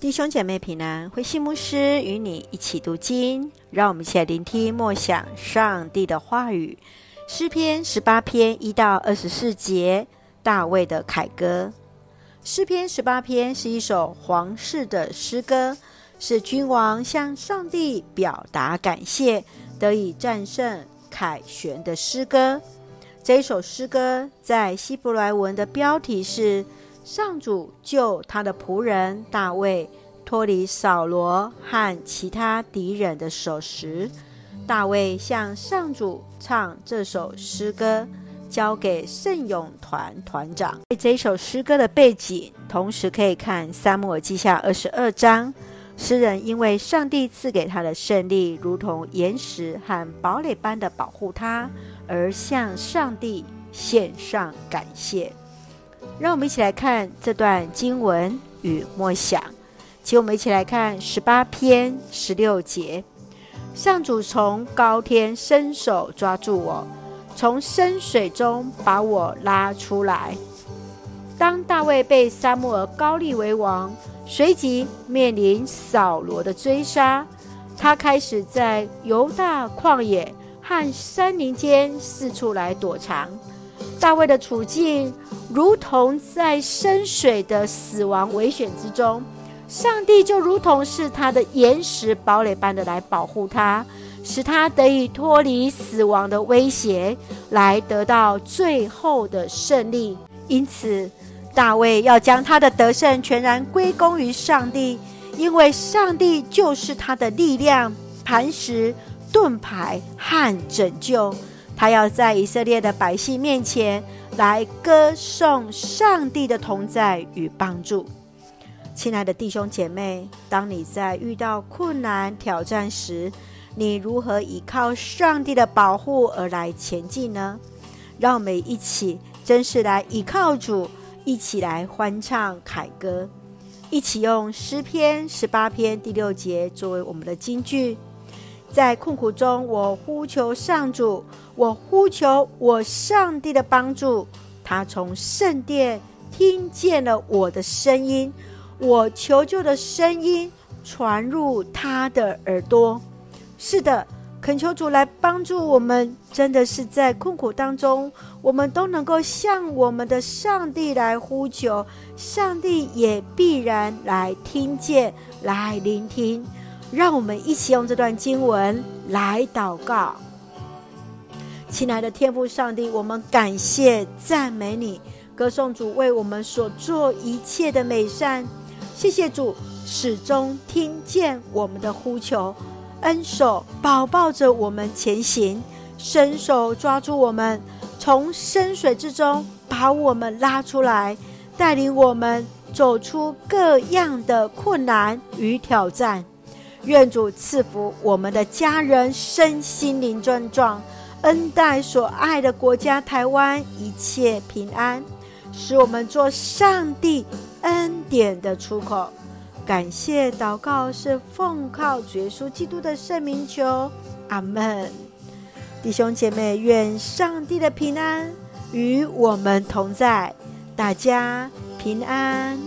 弟兄姐妹平安，慧馨牧师与你一起读经，让我们一起来聆听默想上帝的话语。诗篇十八篇一到二十四节，大卫的凯歌。诗篇十八篇是一首皇室的诗歌，是君王向上帝表达感谢，得以战胜凯旋的诗歌。这一首诗歌在希伯来文的标题是。上主救他的仆人大卫脱离扫罗和其他敌人的手时，大卫向上主唱这首诗歌，交给圣咏团团长。这首诗歌的背景，同时可以看撒母耳记下二十二章。诗人因为上帝赐给他的胜利，如同岩石和堡垒般的保护他，而向上帝献上感谢。让我们一起来看这段经文与默想，请我们一起来看十八篇十六节：上主从高天伸手抓住我，从深水中把我拉出来。当大卫被撒母耳膏立为王，随即面临扫罗的追杀，他开始在犹大旷野和山林间四处来躲藏。大卫的处境。如同在深水的死亡危险之中，上帝就如同是他的岩石堡垒般的来保护他，使他得以脱离死亡的威胁，来得到最后的胜利。因此，大卫要将他的得胜全然归功于上帝，因为上帝就是他的力量、磐石、盾牌和拯救。他要在以色列的百姓面前。来歌颂上帝的同在与帮助，亲爱的弟兄姐妹，当你在遇到困难挑战时，你如何依靠上帝的保护而来前进呢？让我们一起真是来依靠主，一起来欢唱凯歌，一起用诗篇十八篇第六节作为我们的金句。在困苦中，我呼求上主，我呼求我上帝的帮助。他从圣殿听见了我的声音，我求救的声音传入他的耳朵。是的，恳求主来帮助我们。真的是在困苦当中，我们都能够向我们的上帝来呼求，上帝也必然来听见、来聆听。让我们一起用这段经文来祷告，亲爱的天父上帝，我们感谢赞美你，歌颂主为我们所做一切的美善。谢谢主始终听见我们的呼求，恩手保抱着我们前行，伸手抓住我们，从深水之中把我们拉出来，带领我们走出各样的困难与挑战。愿主赐福我们的家人身心灵壮壮，恩待所爱的国家台湾一切平安，使我们做上帝恩典的出口。感谢祷告是奉靠主耶稣基督的圣名求，阿门。弟兄姐妹，愿上帝的平安与我们同在，大家平安。